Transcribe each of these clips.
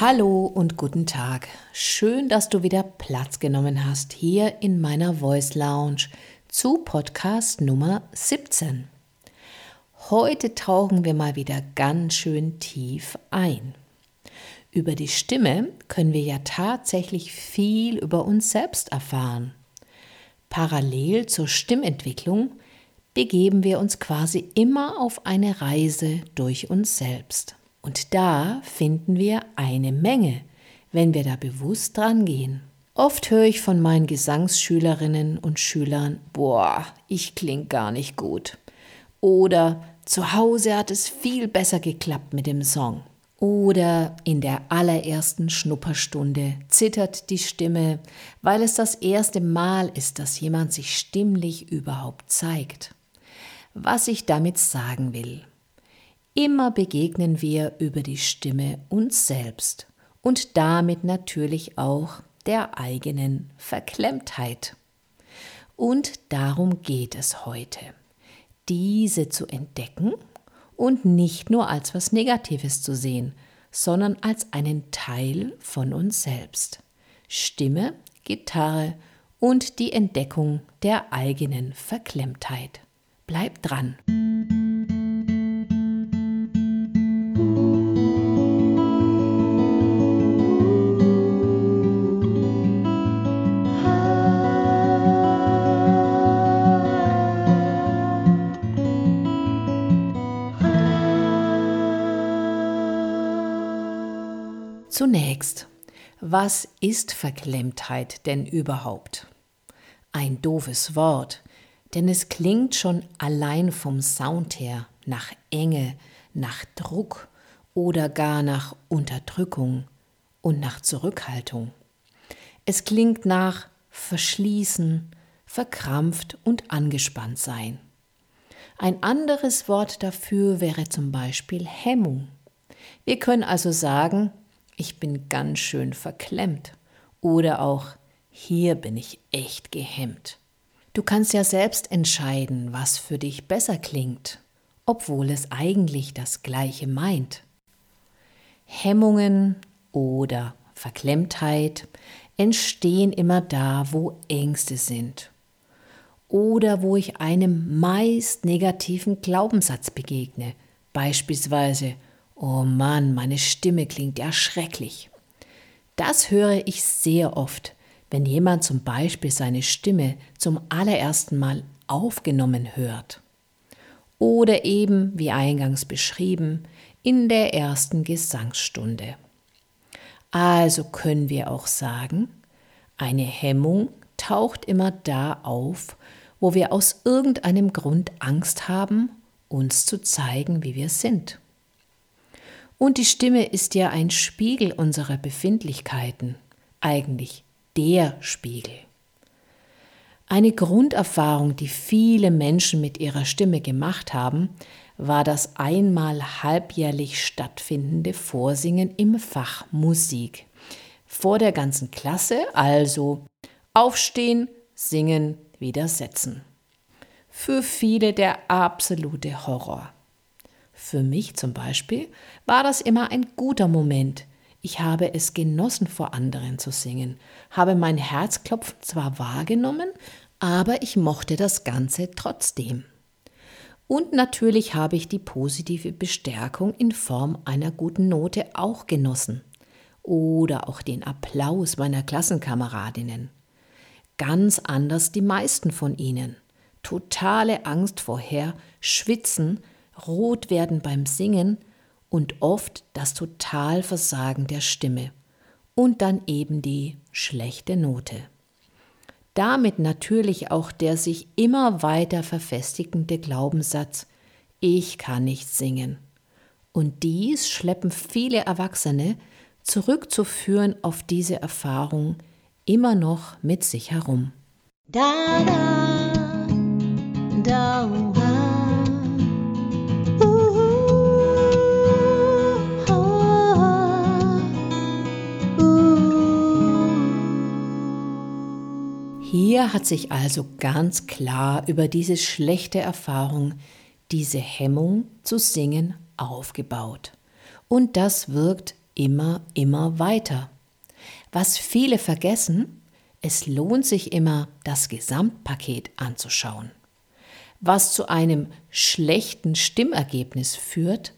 Hallo und guten Tag. Schön, dass du wieder Platz genommen hast hier in meiner Voice Lounge zu Podcast Nummer 17. Heute tauchen wir mal wieder ganz schön tief ein. Über die Stimme können wir ja tatsächlich viel über uns selbst erfahren. Parallel zur Stimmentwicklung begeben wir uns quasi immer auf eine Reise durch uns selbst. Und da finden wir eine Menge, wenn wir da bewusst dran gehen. Oft höre ich von meinen Gesangsschülerinnen und Schülern, boah, ich kling gar nicht gut. Oder zu Hause hat es viel besser geklappt mit dem Song. Oder in der allerersten Schnupperstunde zittert die Stimme, weil es das erste Mal ist, dass jemand sich stimmlich überhaupt zeigt. Was ich damit sagen will. Immer begegnen wir über die Stimme uns selbst und damit natürlich auch der eigenen Verklemmtheit. Und darum geht es heute, diese zu entdecken und nicht nur als was Negatives zu sehen, sondern als einen Teil von uns selbst. Stimme, Gitarre und die Entdeckung der eigenen Verklemmtheit. Bleib dran! Zunächst, was ist Verklemmtheit denn überhaupt? Ein doofes Wort, denn es klingt schon allein vom Sound her nach Enge, nach Druck oder gar nach Unterdrückung und nach Zurückhaltung. Es klingt nach Verschließen, verkrampft und angespannt sein. Ein anderes Wort dafür wäre zum Beispiel Hemmung. Wir können also sagen, ich bin ganz schön verklemmt oder auch hier bin ich echt gehemmt. Du kannst ja selbst entscheiden, was für dich besser klingt, obwohl es eigentlich das gleiche meint. Hemmungen oder Verklemmtheit entstehen immer da, wo Ängste sind oder wo ich einem meist negativen Glaubenssatz begegne, beispielsweise Oh Mann, meine Stimme klingt ja schrecklich. Das höre ich sehr oft, wenn jemand zum Beispiel seine Stimme zum allerersten Mal aufgenommen hört. Oder eben, wie eingangs beschrieben, in der ersten Gesangsstunde. Also können wir auch sagen, eine Hemmung taucht immer da auf, wo wir aus irgendeinem Grund Angst haben, uns zu zeigen, wie wir sind. Und die Stimme ist ja ein Spiegel unserer Befindlichkeiten, eigentlich der Spiegel. Eine Grunderfahrung, die viele Menschen mit ihrer Stimme gemacht haben, war das einmal halbjährlich stattfindende Vorsingen im Fach Musik. Vor der ganzen Klasse also aufstehen, singen, widersetzen. Für viele der absolute Horror. Für mich zum Beispiel war das immer ein guter Moment. Ich habe es genossen, vor anderen zu singen, habe mein Herzklopfen zwar wahrgenommen, aber ich mochte das Ganze trotzdem. Und natürlich habe ich die positive Bestärkung in Form einer guten Note auch genossen. Oder auch den Applaus meiner Klassenkameradinnen. Ganz anders die meisten von ihnen. Totale Angst vorher, Schwitzen rot werden beim Singen und oft das Totalversagen der Stimme und dann eben die schlechte Note. Damit natürlich auch der sich immer weiter verfestigende Glaubenssatz, ich kann nicht singen. Und dies schleppen viele Erwachsene zurückzuführen auf diese Erfahrung immer noch mit sich herum. Da, da, da, mir hat sich also ganz klar über diese schlechte Erfahrung, diese Hemmung zu singen aufgebaut. Und das wirkt immer, immer weiter. Was viele vergessen, es lohnt sich immer, das Gesamtpaket anzuschauen. Was zu einem schlechten Stimmergebnis führt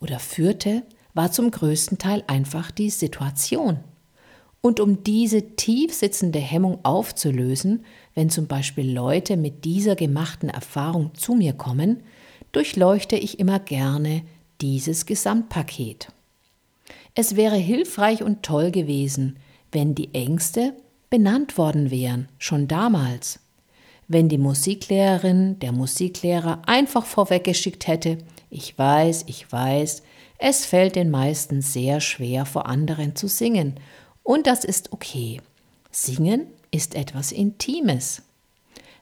oder führte, war zum größten Teil einfach die Situation. Und um diese tief sitzende Hemmung aufzulösen, wenn zum Beispiel Leute mit dieser gemachten Erfahrung zu mir kommen, durchleuchte ich immer gerne dieses Gesamtpaket. Es wäre hilfreich und toll gewesen, wenn die Ängste benannt worden wären, schon damals. Wenn die Musiklehrerin, der Musiklehrer einfach vorweggeschickt hätte, ich weiß, ich weiß, es fällt den meisten sehr schwer, vor anderen zu singen, und das ist okay. Singen ist etwas Intimes.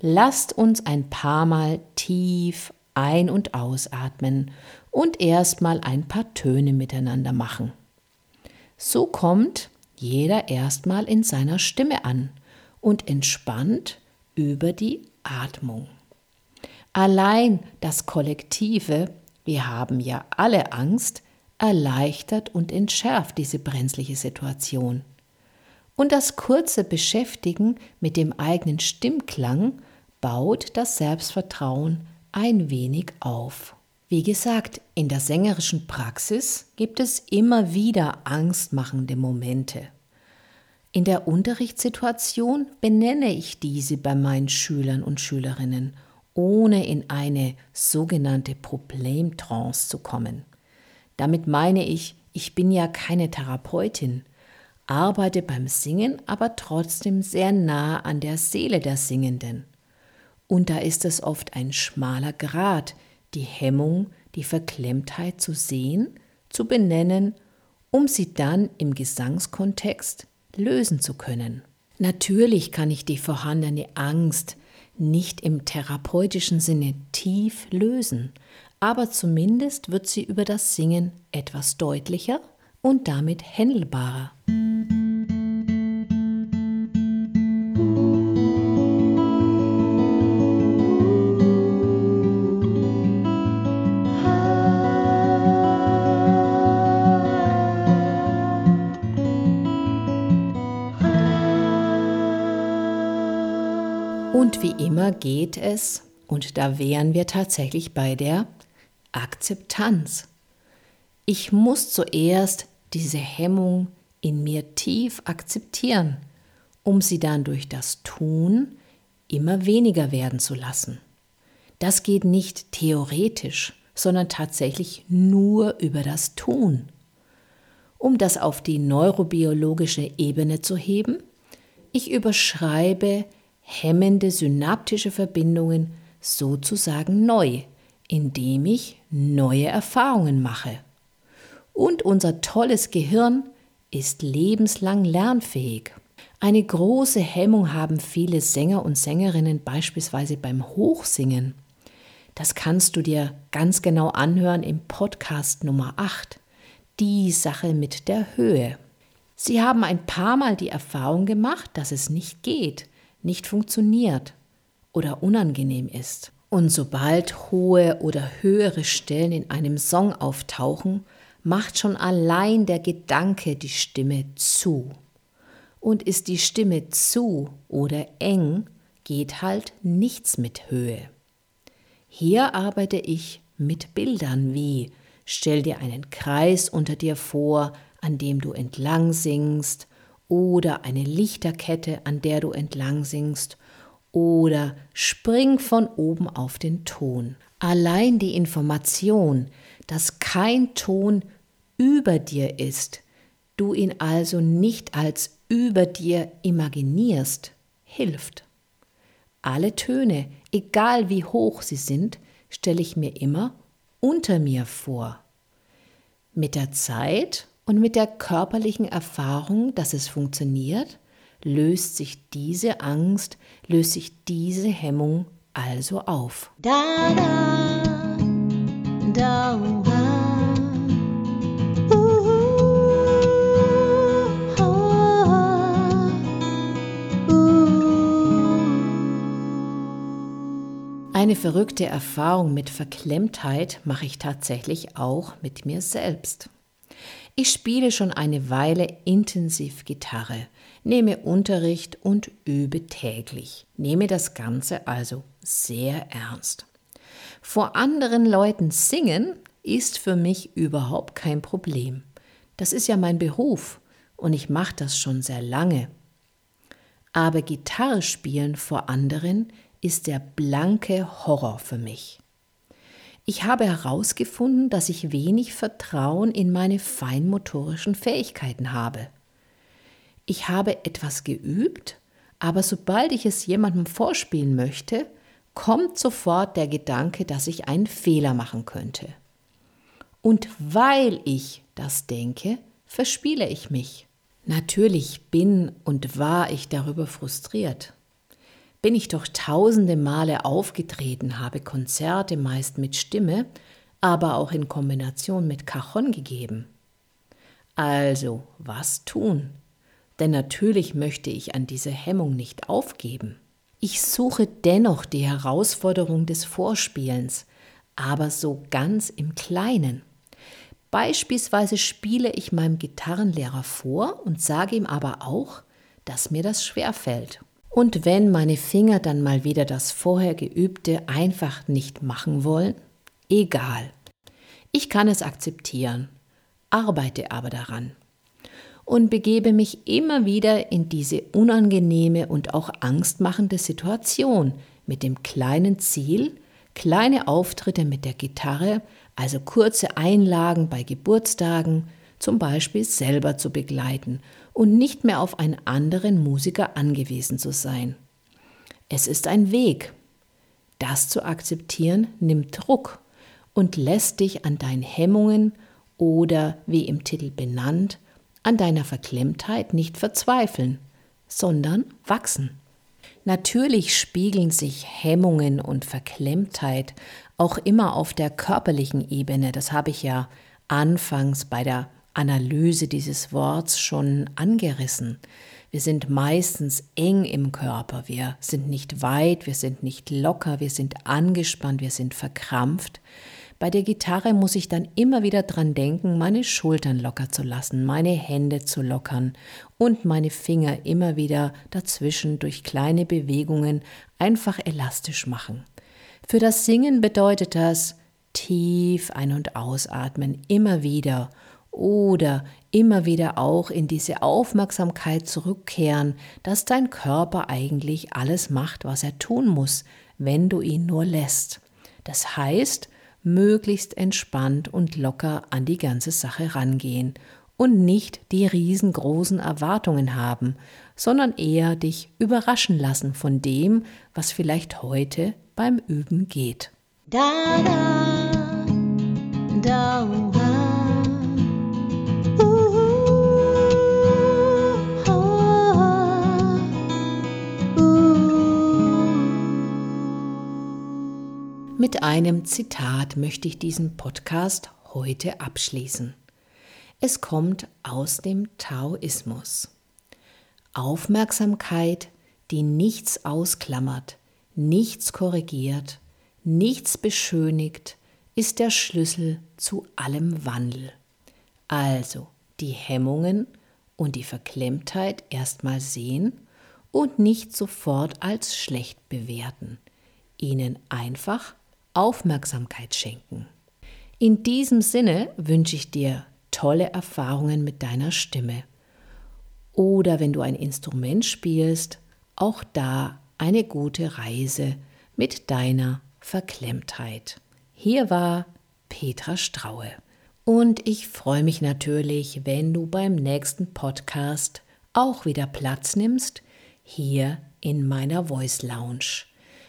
Lasst uns ein paar Mal tief ein- und ausatmen und erstmal ein paar Töne miteinander machen. So kommt jeder erstmal in seiner Stimme an und entspannt über die Atmung. Allein das Kollektive, wir haben ja alle Angst, erleichtert und entschärft diese brenzliche Situation. Und das kurze Beschäftigen mit dem eigenen Stimmklang baut das Selbstvertrauen ein wenig auf. Wie gesagt, in der sängerischen Praxis gibt es immer wieder angstmachende Momente. In der Unterrichtssituation benenne ich diese bei meinen Schülern und Schülerinnen, ohne in eine sogenannte Problemtrance zu kommen. Damit meine ich, ich bin ja keine Therapeutin, arbeite beim Singen aber trotzdem sehr nah an der Seele der Singenden. Und da ist es oft ein schmaler Grat, die Hemmung, die Verklemmtheit zu sehen, zu benennen, um sie dann im Gesangskontext lösen zu können. Natürlich kann ich die vorhandene Angst nicht im therapeutischen Sinne tief lösen, aber zumindest wird sie über das Singen etwas deutlicher und damit händelbarer. Und wie immer geht es, und da wären wir tatsächlich bei der Akzeptanz. Ich muss zuerst diese Hemmung in mir tief akzeptieren, um sie dann durch das Tun immer weniger werden zu lassen. Das geht nicht theoretisch, sondern tatsächlich nur über das Tun. Um das auf die neurobiologische Ebene zu heben, ich überschreibe hemmende synaptische Verbindungen sozusagen neu, indem ich neue Erfahrungen mache. Und unser tolles Gehirn ist lebenslang lernfähig. Eine große Hemmung haben viele Sänger und Sängerinnen beispielsweise beim Hochsingen. Das kannst du dir ganz genau anhören im Podcast Nummer 8, die Sache mit der Höhe. Sie haben ein paar Mal die Erfahrung gemacht, dass es nicht geht, nicht funktioniert oder unangenehm ist. Und sobald hohe oder höhere Stellen in einem Song auftauchen, macht schon allein der Gedanke die Stimme zu. Und ist die Stimme zu oder eng, geht halt nichts mit Höhe. Hier arbeite ich mit Bildern wie stell dir einen Kreis unter dir vor, an dem du entlang singst oder eine Lichterkette, an der du entlang singst, oder spring von oben auf den Ton. Allein die Information, dass kein Ton über dir ist, du ihn also nicht als über dir imaginierst, hilft. Alle Töne, egal wie hoch sie sind, stelle ich mir immer unter mir vor. Mit der Zeit und mit der körperlichen Erfahrung, dass es funktioniert, löst sich diese Angst, löst sich diese Hemmung also auf. Da, da, da, Eine verrückte Erfahrung mit Verklemmtheit mache ich tatsächlich auch mit mir selbst. Ich spiele schon eine Weile intensiv Gitarre, nehme Unterricht und übe täglich, nehme das Ganze also sehr ernst. Vor anderen Leuten singen ist für mich überhaupt kein Problem. Das ist ja mein Beruf und ich mache das schon sehr lange. Aber Gitarre spielen vor anderen ist der blanke Horror für mich. Ich habe herausgefunden, dass ich wenig Vertrauen in meine feinmotorischen Fähigkeiten habe. Ich habe etwas geübt, aber sobald ich es jemandem vorspielen möchte, kommt sofort der Gedanke, dass ich einen Fehler machen könnte. Und weil ich das denke, verspiele ich mich. Natürlich bin und war ich darüber frustriert bin ich doch tausende Male aufgetreten, habe Konzerte meist mit Stimme, aber auch in Kombination mit Cajon gegeben. Also, was tun? Denn natürlich möchte ich an diese Hemmung nicht aufgeben. Ich suche dennoch die Herausforderung des Vorspielens, aber so ganz im Kleinen. Beispielsweise spiele ich meinem Gitarrenlehrer vor und sage ihm aber auch, dass mir das schwer fällt und wenn meine Finger dann mal wieder das vorher geübte einfach nicht machen wollen, egal. Ich kann es akzeptieren, arbeite aber daran und begebe mich immer wieder in diese unangenehme und auch angstmachende Situation mit dem kleinen Ziel, kleine Auftritte mit der Gitarre, also kurze Einlagen bei Geburtstagen, zum Beispiel selber zu begleiten und nicht mehr auf einen anderen Musiker angewiesen zu sein. Es ist ein Weg. Das zu akzeptieren nimmt Druck und lässt dich an deinen Hemmungen oder, wie im Titel benannt, an deiner Verklemmtheit nicht verzweifeln, sondern wachsen. Natürlich spiegeln sich Hemmungen und Verklemmtheit auch immer auf der körperlichen Ebene, das habe ich ja anfangs bei der Analyse dieses Worts schon angerissen. Wir sind meistens eng im Körper, wir sind nicht weit, wir sind nicht locker, wir sind angespannt, wir sind verkrampft. Bei der Gitarre muss ich dann immer wieder dran denken, meine Schultern locker zu lassen, meine Hände zu lockern und meine Finger immer wieder dazwischen durch kleine Bewegungen einfach elastisch machen. Für das Singen bedeutet das tief ein- und ausatmen, immer wieder oder immer wieder auch in diese Aufmerksamkeit zurückkehren, dass dein Körper eigentlich alles macht, was er tun muss, wenn du ihn nur lässt. Das heißt, möglichst entspannt und locker an die ganze Sache rangehen und nicht die riesengroßen Erwartungen haben, sondern eher dich überraschen lassen von dem, was vielleicht heute beim Üben geht. Da, da, da, Mit einem Zitat möchte ich diesen Podcast heute abschließen. Es kommt aus dem Taoismus. Aufmerksamkeit, die nichts ausklammert, nichts korrigiert, nichts beschönigt, ist der Schlüssel zu allem Wandel. Also die Hemmungen und die Verklemmtheit erstmal sehen und nicht sofort als schlecht bewerten, ihnen einfach Aufmerksamkeit schenken. In diesem Sinne wünsche ich dir tolle Erfahrungen mit deiner Stimme. Oder wenn du ein Instrument spielst, auch da eine gute Reise mit deiner Verklemmtheit. Hier war Petra Straue. Und ich freue mich natürlich, wenn du beim nächsten Podcast auch wieder Platz nimmst, hier in meiner Voice Lounge.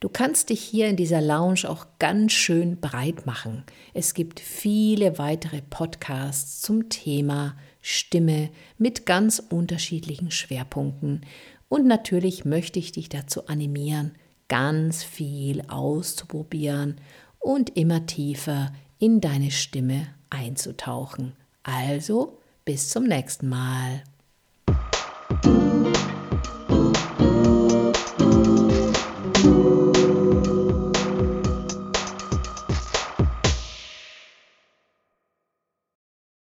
Du kannst dich hier in dieser Lounge auch ganz schön breit machen. Es gibt viele weitere Podcasts zum Thema Stimme mit ganz unterschiedlichen Schwerpunkten. Und natürlich möchte ich dich dazu animieren, ganz viel auszuprobieren und immer tiefer in deine Stimme einzutauchen. Also, bis zum nächsten Mal.